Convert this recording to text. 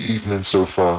evening so far?